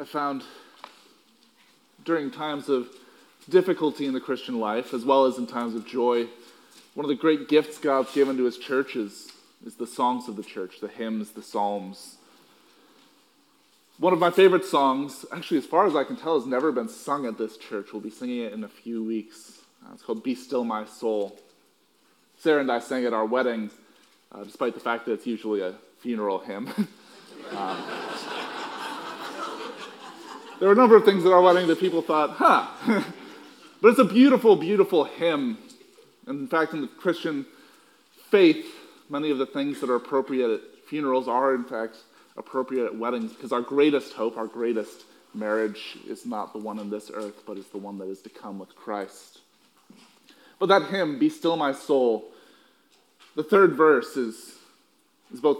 I found during times of difficulty in the Christian life, as well as in times of joy, one of the great gifts God's given to his church is, is the songs of the church, the hymns, the psalms. One of my favorite songs, actually, as far as I can tell, has never been sung at this church. We'll be singing it in a few weeks. Uh, it's called Be Still My Soul. Sarah and I sang at our wedding, uh, despite the fact that it's usually a funeral hymn. um, there were a number of things at our wedding that people thought, huh. but it's a beautiful, beautiful hymn. And in fact, in the Christian faith, many of the things that are appropriate at funerals are, in fact, appropriate at weddings because our greatest hope, our greatest marriage is not the one on this earth, but is the one that is to come with Christ. But that hymn, Be Still My Soul, the third verse is, is both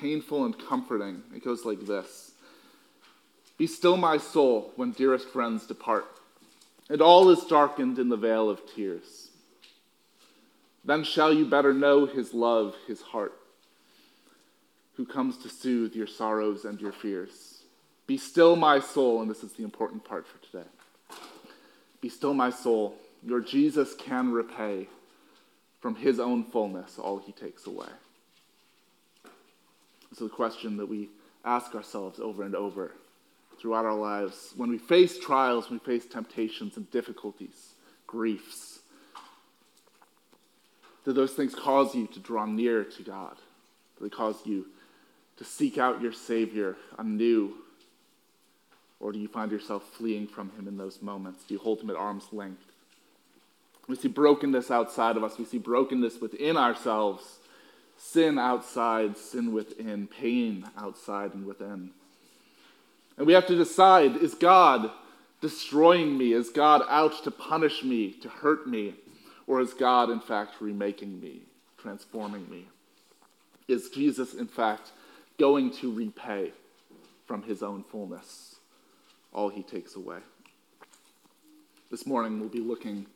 painful and comforting. It goes like this Be still, my soul, when dearest friends depart, and all is darkened in the vale of tears. Then shall you better know his love, his heart, who comes to soothe your sorrows and your fears. Be still, my soul, and this is the important part for today. Be still, my soul your Jesus can repay from his own fullness all he takes away. This is question that we ask ourselves over and over throughout our lives. When we face trials, when we face temptations and difficulties, griefs, do those things cause you to draw near to God? Do they cause you to seek out your Savior anew? Or do you find yourself fleeing from Him in those moments? Do you hold Him at arm's length? We see brokenness outside of us. We see brokenness within ourselves. Sin outside, sin within, pain outside and within. And we have to decide is God destroying me? Is God out to punish me, to hurt me? Or is God, in fact, remaking me, transforming me? Is Jesus, in fact, going to repay from his own fullness all he takes away? This morning, we'll be looking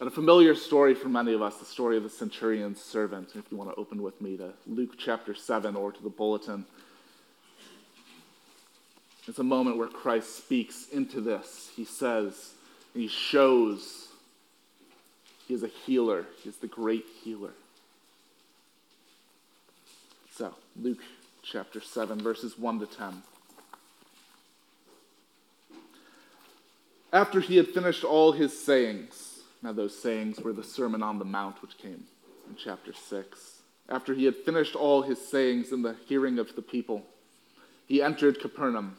and a familiar story for many of us, the story of the centurion's servant. If you want to open with me to Luke chapter 7 or to the bulletin, it's a moment where Christ speaks into this. He says, and he shows he is a healer, he is the great healer. So, Luke chapter 7, verses 1 to 10. After he had finished all his sayings, now, those sayings were the Sermon on the Mount, which came in chapter 6. After he had finished all his sayings in the hearing of the people, he entered Capernaum.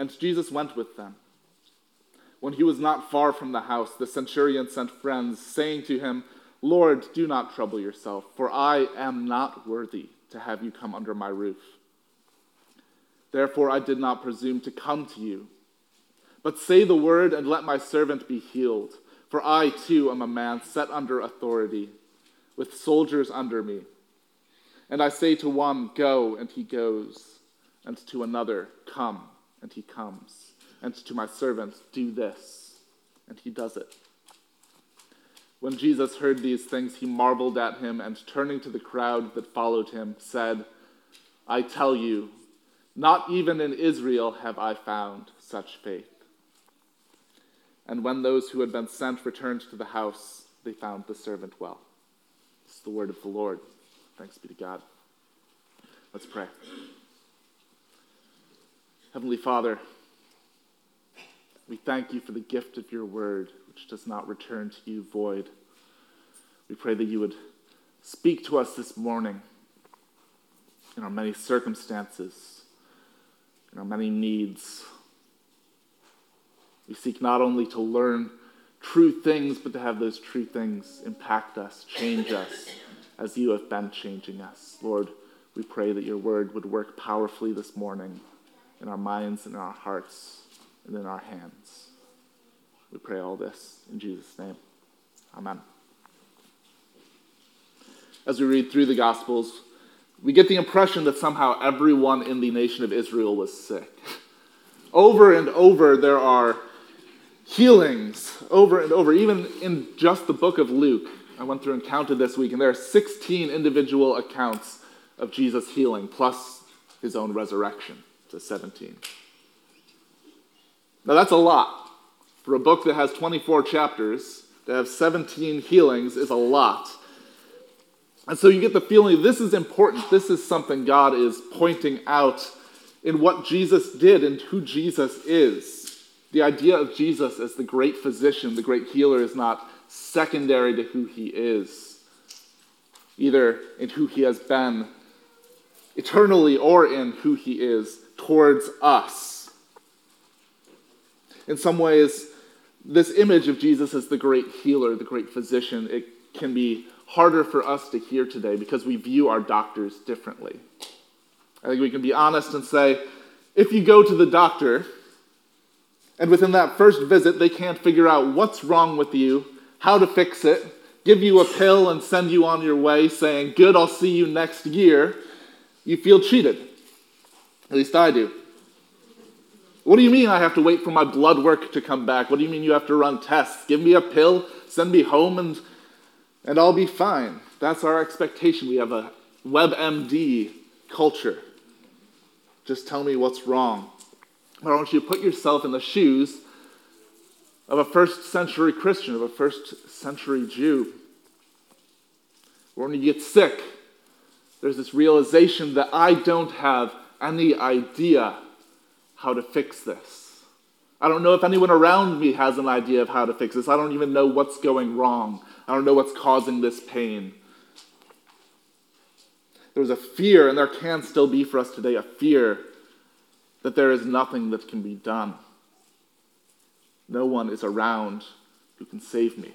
And Jesus went with them. When he was not far from the house, the centurion sent friends, saying to him, Lord, do not trouble yourself, for I am not worthy to have you come under my roof. Therefore, I did not presume to come to you but say the word and let my servant be healed. For I too am a man set under authority, with soldiers under me. And I say to one, Go, and he goes, and to another, Come, and he comes, and to my servant, Do this, and he does it. When Jesus heard these things, he marveled at him, and turning to the crowd that followed him, said, I tell you, not even in Israel have I found such faith. And when those who had been sent returned to the house, they found the servant well. It's the word of the Lord. Thanks be to God. Let's pray. Heavenly Father, we thank you for the gift of your word, which does not return to you void. We pray that you would speak to us this morning in our many circumstances, in our many needs we seek not only to learn true things, but to have those true things impact us, change us, as you have been changing us. Lord, we pray that your word would work powerfully this morning in our minds, and in our hearts, and in our hands. We pray all this in Jesus' name. Amen. As we read through the Gospels, we get the impression that somehow everyone in the nation of Israel was sick. Over and over, there are healings, over and over, even in just the book of Luke. I went through and counted this week, and there are 16 individual accounts of Jesus healing, plus his own resurrection to 17. Now, that's a lot. For a book that has 24 chapters, to have 17 healings is a lot. And so you get the feeling this is important. This is something God is pointing out in what Jesus did and who Jesus is. The idea of Jesus as the great physician, the great healer, is not secondary to who he is, either in who he has been eternally or in who he is towards us. In some ways, this image of Jesus as the great healer, the great physician, it can be harder for us to hear today because we view our doctors differently. I think we can be honest and say if you go to the doctor and within that first visit they can't figure out what's wrong with you, how to fix it, give you a pill and send you on your way saying, Good, I'll see you next year, you feel cheated. At least I do. What do you mean I have to wait for my blood work to come back? What do you mean you have to run tests? Give me a pill, send me home, and, and I'll be fine. That's our expectation. We have a WebMD culture. Just tell me what's wrong. But I want you to put yourself in the shoes of a first century Christian, of a first century Jew. When you get sick, there's this realization that I don't have any idea how to fix this. I don't know if anyone around me has an idea of how to fix this. I don't even know what's going wrong. I don't know what's causing this pain. There's a fear, and there can still be for us today, a fear that there is nothing that can be done. No one is around who can save me.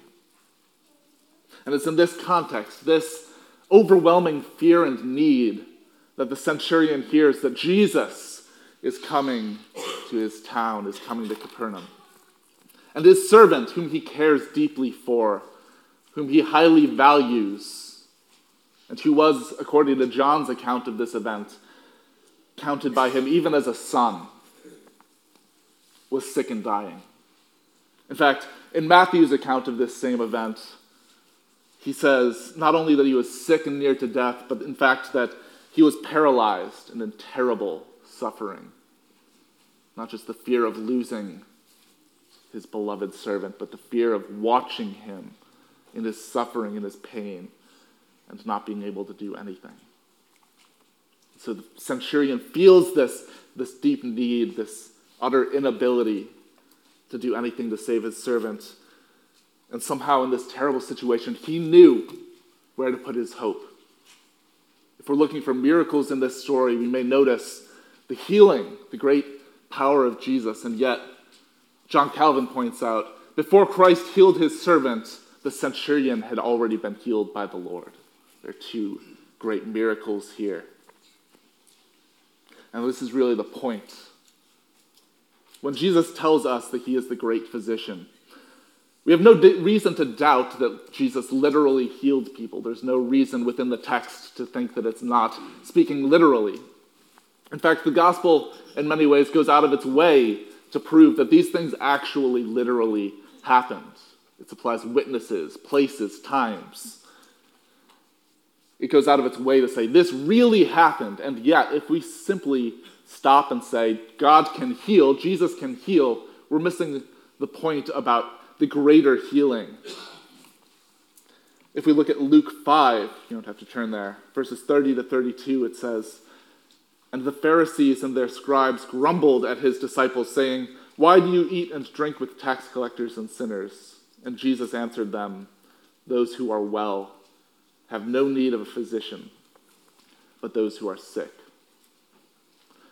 And it's in this context, this overwhelming fear and need, that the centurion hears that Jesus is coming to his town, is coming to Capernaum. And his servant, whom he cares deeply for, whom he highly values, and who was, according to John's account of this event, counted by him even as a son, was sick and dying. In fact, in Matthew's account of this same event, he says not only that he was sick and near to death, but in fact that he was paralyzed and in terrible suffering. Not just the fear of losing his beloved servant, but the fear of watching him in his suffering in his pain and not being able to do anything. So the centurion feels this, this deep need, this utter inability to do anything to save his servant. And somehow, in this terrible situation, he knew where to put his hope. If we're looking for miracles in this story, we may notice the healing, the great power of Jesus. And yet, John Calvin points out before Christ healed his servant, the centurion had already been healed by the Lord. There are two great miracles here. And this is really the point. When Jesus tells us that he is the great physician, we have no reason to doubt that Jesus literally healed people. There's no reason within the text to think that it's not speaking literally. In fact, the gospel, in many ways, goes out of its way to prove that these things actually literally happened. It supplies witnesses, places, times it goes out of its way to say, this really happened. And yet, if we simply stop and say, God can heal, Jesus can heal, we're missing the point about the greater healing. If we look at Luke 5, you don't have to turn there, verses 30 to 32, it says, And the Pharisees and their scribes grumbled at his disciples, saying, Why do you eat and drink with tax collectors and sinners? And Jesus answered them, Those who are well have no need of a physician, but those who are sick.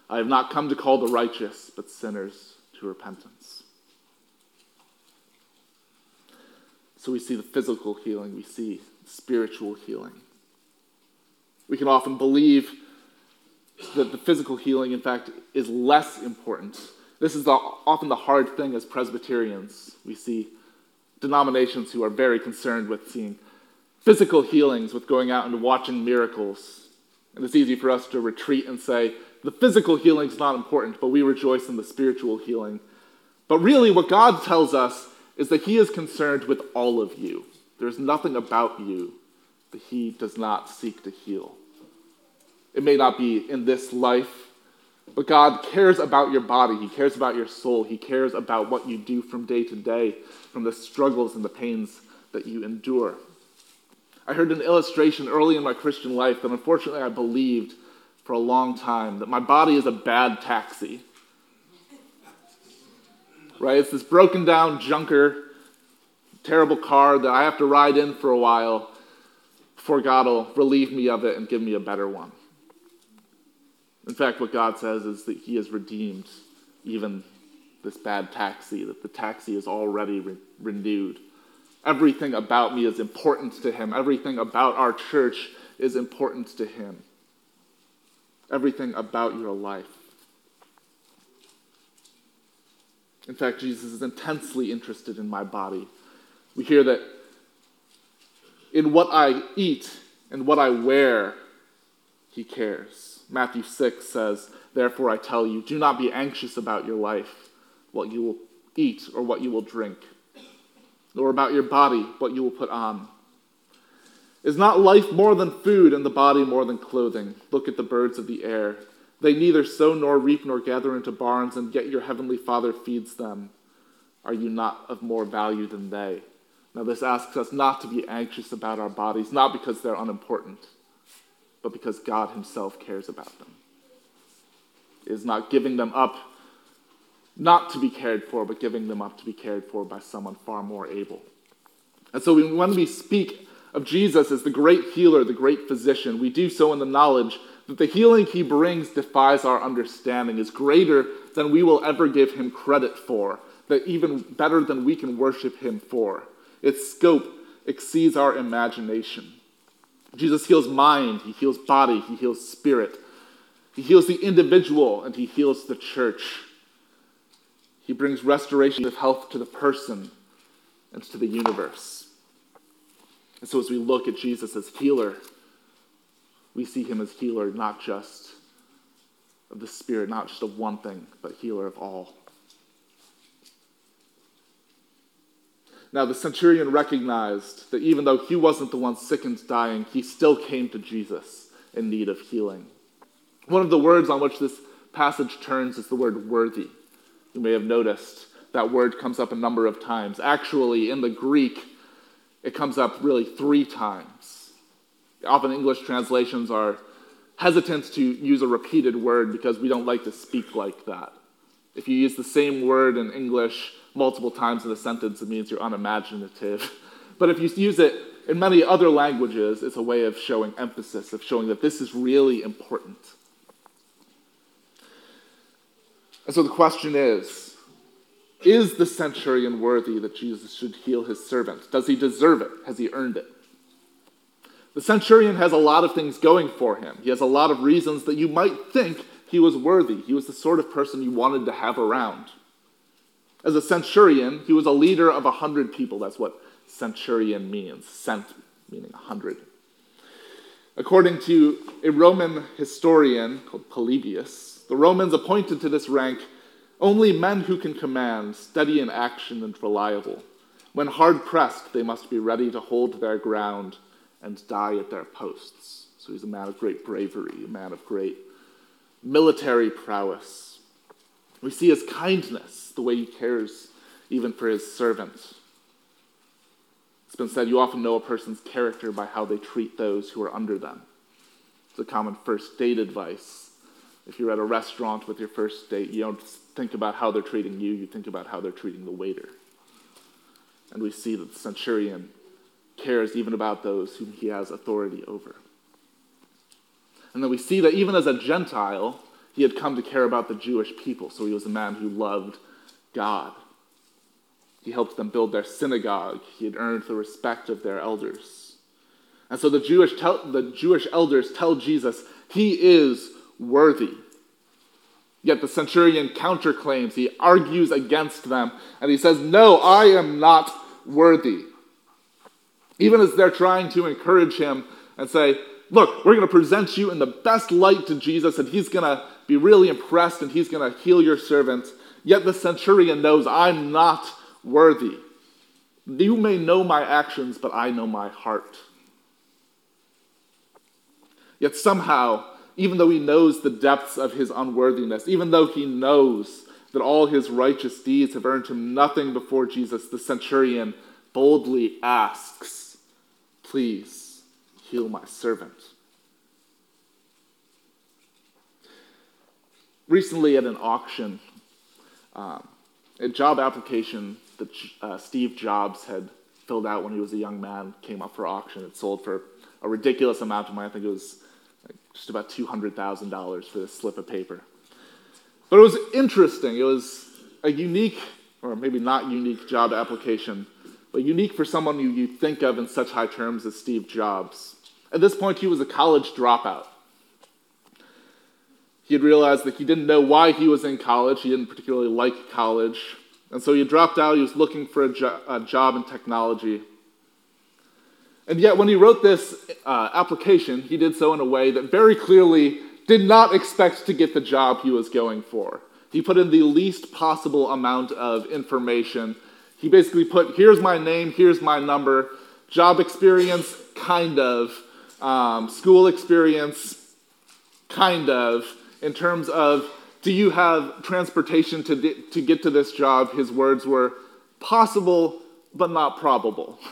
I have not come to call the righteous, but sinners to repentance. So we see the physical healing, we see spiritual healing. We can often believe that the physical healing, in fact, is less important. This is the, often the hard thing as Presbyterians. We see denominations who are very concerned with seeing physical healings, with going out and watching miracles. And it's easy for us to retreat and say, the physical healing is not important, but we rejoice in the spiritual healing. But really, what God tells us is that He is concerned with all of you. There's nothing about you that He does not seek to heal. It may not be in this life, but God cares about your body. He cares about your soul. He cares about what you do from day to day, from the struggles and the pains that you endure. I heard an illustration early in my Christian life that unfortunately I believed for a long time that my body is a bad taxi. Right? It's this broken down junker, terrible car that I have to ride in for a while before God will relieve me of it and give me a better one. In fact, what God says is that He has redeemed even this bad taxi, that the taxi is already re- renewed. Everything about me is important to Him. Everything about our church is important to Him. Everything about your life. In fact, Jesus is intensely interested in my body. We hear that in what I eat and what I wear, He cares. Matthew 6 says, Therefore I tell you, do not be anxious about your life, what you will eat or what you will drink, nor about your body, what you will put on. Is not life more than food and the body more than clothing? Look at the birds of the air. They neither sow nor reap nor gather into barns, and yet your heavenly Father feeds them. Are you not of more value than they? Now, this asks us not to be anxious about our bodies, not because they're unimportant but because God Himself cares about them. It is not giving them up not to be cared for, but giving them up to be cared for by someone far more able. And so when we speak of Jesus as the great healer, the great physician, we do so in the knowledge that the healing he brings defies our understanding, is greater than we will ever give him credit for, that even better than we can worship him for. Its scope exceeds our imagination. Jesus heals mind, he heals body, he heals spirit. He heals the individual and he heals the church. He brings restoration of health to the person and to the universe. And so as we look at Jesus as healer, we see him as healer not just of the spirit, not just of one thing, but healer of all. Now, the centurion recognized that even though he wasn't the one sick and dying, he still came to Jesus in need of healing. One of the words on which this passage turns is the word worthy. You may have noticed that word comes up a number of times. Actually, in the Greek, it comes up really three times. Often English translations are hesitant to use a repeated word because we don't like to speak like that. If you use the same word in English multiple times in a sentence, it means you're unimaginative. But if you use it in many other languages, it's a way of showing emphasis, of showing that this is really important. And so the question is Is the centurion worthy that Jesus should heal his servant? Does he deserve it? Has he earned it? The centurion has a lot of things going for him. He has a lot of reasons that you might think he was worthy. He was the sort of person you wanted to have around. As a centurion, he was a leader of a hundred people. That's what centurion means, cent meaning a hundred. According to a Roman historian called Polybius, the Romans appointed to this rank only men who can command, steady in action, and reliable. When hard pressed, they must be ready to hold their ground and die at their posts. So he's a man of great bravery, a man of great military prowess. We see his kindness, the way he cares even for his servants. It's been said you often know a person's character by how they treat those who are under them. It's a common first date advice. If you're at a restaurant with your first date, you don't think about how they're treating you, you think about how they're treating the waiter. And we see that the centurion cares even about those whom he has authority over. And then we see that even as a Gentile, he had come to care about the Jewish people. So he was a man who loved God. He helped them build their synagogue. He had earned the respect of their elders. And so the Jewish, the Jewish elders tell Jesus, He is worthy. Yet the centurion counterclaims, he argues against them, and he says, No, I am not worthy. Even as they're trying to encourage him and say, Look, we're going to present you in the best light to Jesus, and he's going to be really impressed and he's going to heal your servant. Yet the centurion knows, I'm not worthy. You may know my actions, but I know my heart. Yet somehow, even though he knows the depths of his unworthiness, even though he knows that all his righteous deeds have earned him nothing before Jesus, the centurion boldly asks, Please heal my servant. Recently, at an auction, um, a job application that uh, Steve Jobs had filled out when he was a young man came up for auction. It sold for a ridiculous amount of money. I think it was just about $200,000 for this slip of paper. But it was interesting. It was a unique, or maybe not unique, job application, but unique for someone you, you think of in such high terms as Steve Jobs. At this point, he was a college dropout. He had realized that he didn't know why he was in college. He didn't particularly like college. And so he dropped out. He was looking for a, jo- a job in technology. And yet, when he wrote this uh, application, he did so in a way that very clearly did not expect to get the job he was going for. He put in the least possible amount of information. He basically put, here's my name, here's my number, job experience, kind of, um, school experience, kind of, in terms of, do you have transportation to, to get to this job? His words were, possible, but not probable.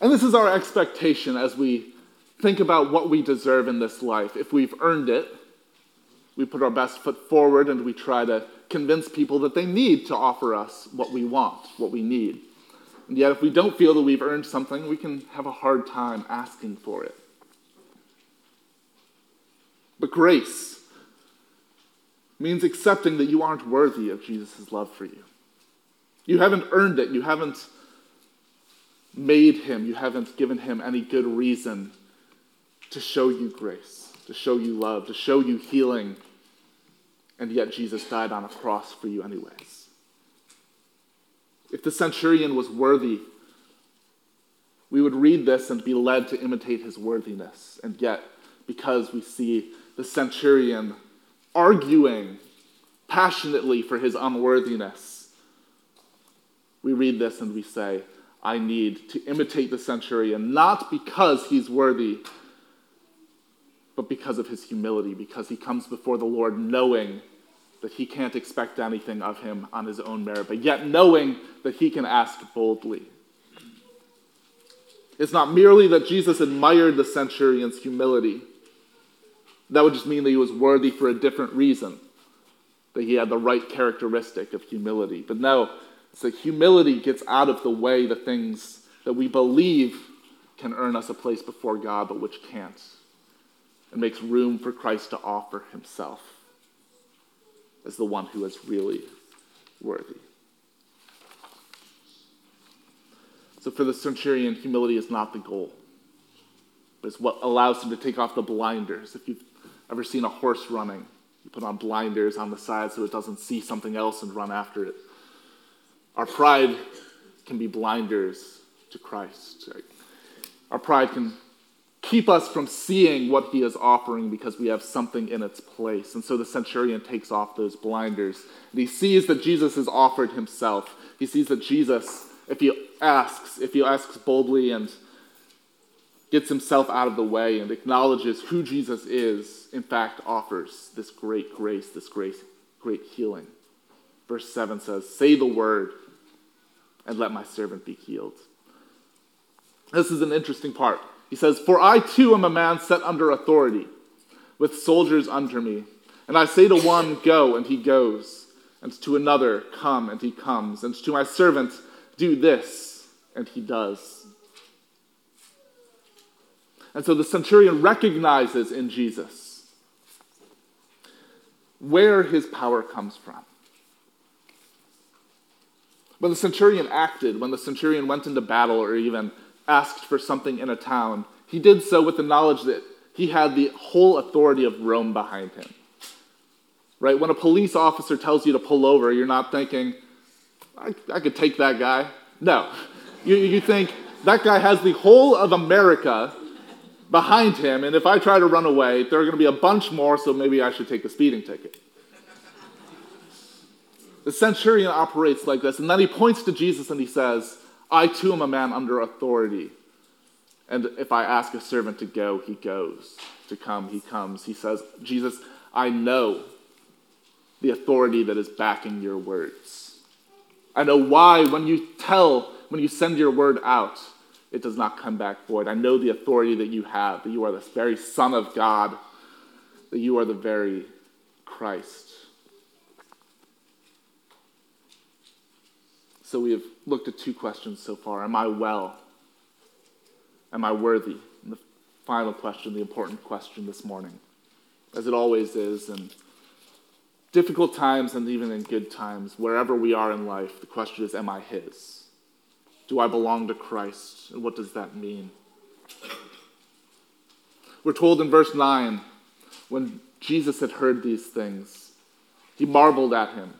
And this is our expectation as we think about what we deserve in this life. If we've earned it, we put our best foot forward and we try to convince people that they need to offer us what we want, what we need. And yet, if we don't feel that we've earned something, we can have a hard time asking for it. But grace means accepting that you aren't worthy of Jesus' love for you. You haven't earned it. You haven't made him, you haven't given him any good reason to show you grace, to show you love, to show you healing. And yet Jesus died on a cross for you, anyways. If the centurion was worthy, we would read this and be led to imitate his worthiness. And yet, because we see the centurion arguing passionately for his unworthiness, we read this and we say, I need to imitate the centurion, not because he's worthy, but because of his humility, because he comes before the Lord knowing that he can't expect anything of him on his own merit, but yet knowing that he can ask boldly. It's not merely that Jesus admired the centurion's humility. That would just mean that he was worthy for a different reason, that he had the right characteristic of humility. But no, so humility gets out of the way the things that we believe can earn us a place before God, but which can't, and makes room for Christ to offer himself as the one who is really worthy. So for the centurion, humility is not the goal, but it's what allows him to take off the blinders. If you've ever seen a horse running, you put on blinders on the side so it doesn't see something else and run after it. Our pride can be blinders to Christ. Our pride can keep us from seeing what he is offering because we have something in its place. And so the centurion takes off those blinders. And he sees that Jesus has offered himself. He sees that Jesus, if he asks, if he asks boldly and gets himself out of the way and acknowledges who Jesus is, in fact offers this great grace, this great, great healing. Verse 7 says, Say the word, and let my servant be healed. This is an interesting part. He says, For I too am a man set under authority, with soldiers under me. And I say to one, Go, and he goes, and to another, Come, and he comes, and to my servant, Do this, and he does. And so the centurion recognizes in Jesus where his power comes from. When the centurion acted, when the centurion went into battle or even asked for something in a town, he did so with the knowledge that he had the whole authority of Rome behind him. Right? When a police officer tells you to pull over, you're not thinking, I, I could take that guy. No. You, you think, that guy has the whole of America behind him, and if I try to run away, there are going to be a bunch more, so maybe I should take a speeding ticket. The centurion operates like this, and then he points to Jesus and he says, I too am a man under authority. And if I ask a servant to go, he goes. To come, he comes. He says, Jesus, I know the authority that is backing your words. I know why when you tell, when you send your word out, it does not come back void. I know the authority that you have, that you are the very Son of God, that you are the very Christ. So we have looked at two questions so far Am I well? Am I worthy? And the final question, the important question this morning, as it always is in difficult times and even in good times, wherever we are in life, the question is Am I His? Do I belong to Christ? And what does that mean? We're told in verse 9 when Jesus had heard these things, he marveled at him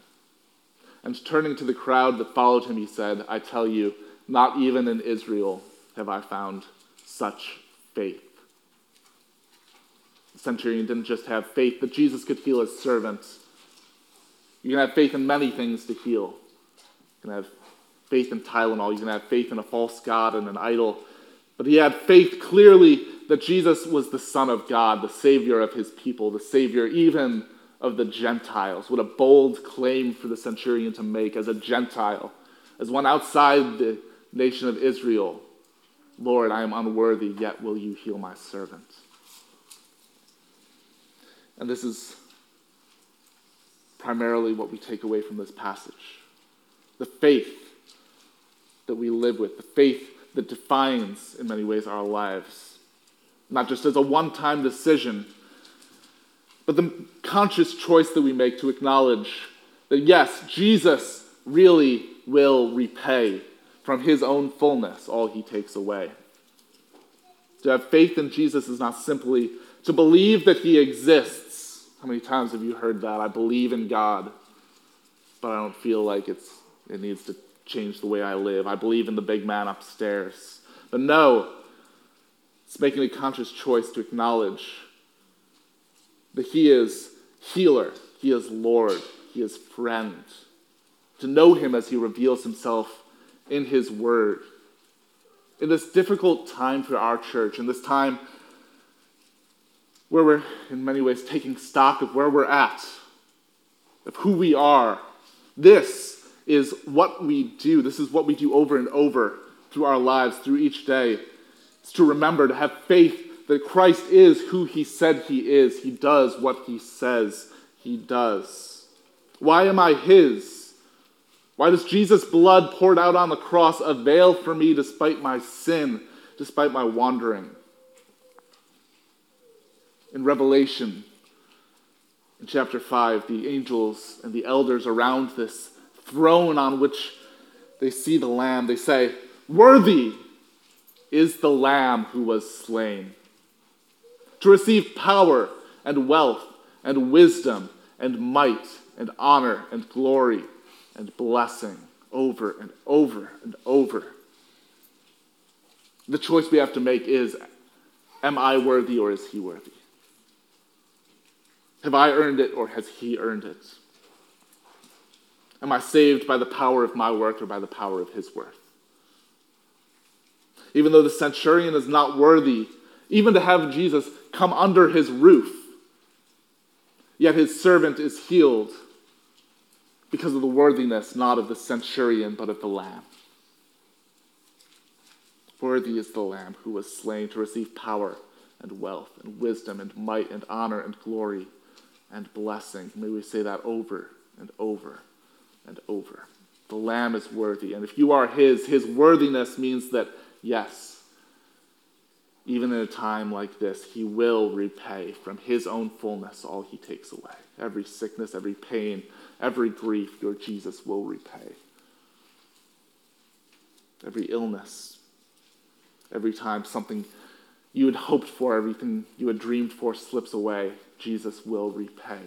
and turning to the crowd that followed him, he said, I tell you, not even in Israel have I found such faith. The centurion didn't just have faith that Jesus could heal his servant. You can have faith in many things to heal. You can have faith in Tylenol. You can have faith in a false God and an idol. But he had faith clearly that Jesus was the Son of God, the Savior of his people, the Savior even of the Gentiles. What a bold claim for the centurion to make as a Gentile, as one outside the nation of Israel. Lord, I am unworthy, yet will you heal my servant. And this is primarily what we take away from this passage the faith that we live with, the faith that defines, in many ways, our lives. Not just as a one time decision but the conscious choice that we make to acknowledge that yes, Jesus really will repay from his own fullness all he takes away. To have faith in Jesus is not simply to believe that he exists. How many times have you heard that? I believe in God, but I don't feel like it's, it needs to change the way I live. I believe in the big man upstairs. But no, it's making a conscious choice to acknowledge that He is healer, He is Lord, He is friend. To know Him as He reveals Himself in His Word. In this difficult time for our church, in this time where we're, in many ways, taking stock of where we're at, of who we are, this is what we do. This is what we do over and over through our lives, through each day. It's to remember to have faith that Christ is who he said he is. He does what he says he does. Why am I his? Why does Jesus' blood poured out on the cross avail for me despite my sin, despite my wandering? In Revelation, in chapter 5, the angels and the elders around this throne on which they see the Lamb, they say, Worthy is the Lamb who was slain to receive power and wealth and wisdom and might and honor and glory and blessing over and over and over. The choice we have to make is Am I worthy or is he worthy? Have I earned it or has he earned it? Am I saved by the power of my work or by the power of his worth? Even though the centurion is not worthy even to have Jesus come under his roof. Yet his servant is healed because of the worthiness not of the centurion, but of the Lamb. Worthy is the Lamb who was slain to receive power and wealth and wisdom and might and honor and glory and blessing. May we say that over and over and over. The Lamb is worthy. And if you are His, His worthiness means that, yes, even in a time like this, he will repay from his own fullness all he takes away. Every sickness, every pain, every grief, your Jesus will repay. Every illness, Every time something you had hoped for, everything you had dreamed for slips away, Jesus will repay.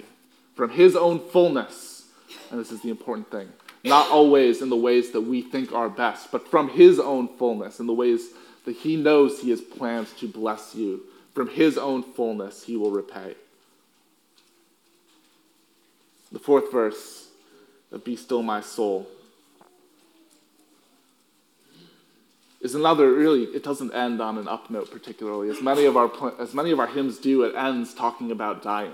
From his own fullness, and this is the important thing, not always in the ways that we think are best, but from his own fullness, in the ways that he knows he has plans to bless you. From his own fullness, he will repay. The fourth verse of Be Still My Soul is another really it doesn't end on an up note particularly. As many of our as many of our hymns do it ends talking about dying.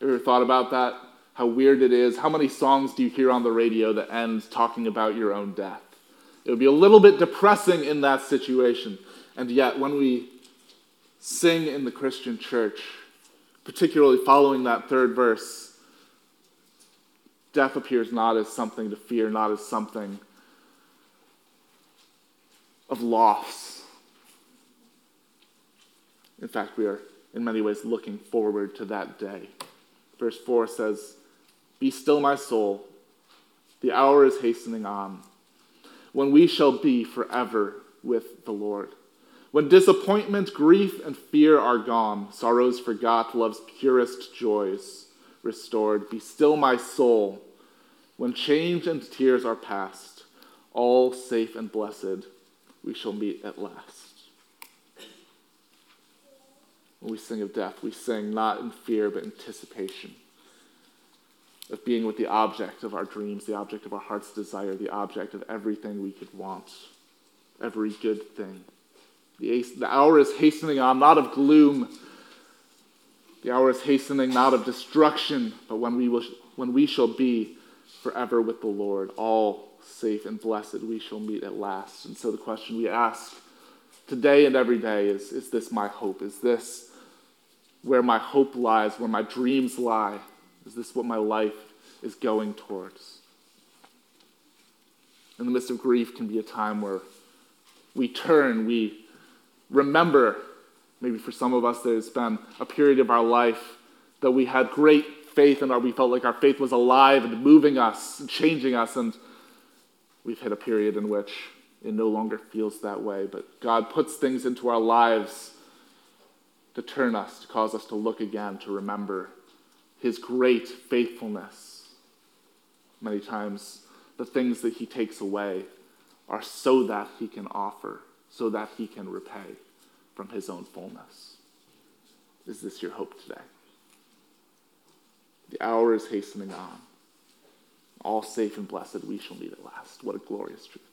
Have you ever thought about that? How weird it is. How many songs do you hear on the radio that end talking about your own death it would be a little bit depressing in that situation and yet when we sing in the christian church particularly following that third verse death appears not as something to fear not as something of loss. In fact, we are in many ways looking forward to that day. Verse 4 says, Be still, my soul, the hour is hastening on, when we shall be forever with the Lord. When disappointment, grief, and fear are gone, sorrows forgot, love's purest joys restored. Be still, my soul, when change and tears are past, all safe and blessed we shall meet at last. When we sing of death, we sing not in fear, but anticipation of being with the object of our dreams, the object of our heart's desire, the object of everything we could want, every good thing. The, the hour is hastening on, not of gloom. The hour is hastening, not of destruction, but when we, will, when we shall be forever with the Lord, all safe and blessed we shall meet at last. And so the question we ask today and every day is Is this my hope? Is this where my hope lies, where my dreams lie? Is this what my life is going towards? In the midst of grief can be a time where we turn, we remember. Maybe for some of us, there's been a period of our life that we had great faith and we felt like our faith was alive and moving us and changing us. And we've hit a period in which it no longer feels that way, but God puts things into our lives to turn us, to cause us to look again, to remember His great faithfulness. Many times, the things that He takes away are so that He can offer, so that He can repay from His own fullness. Is this your hope today? The hour is hastening on all safe and blessed we shall meet at last. What a glorious truth.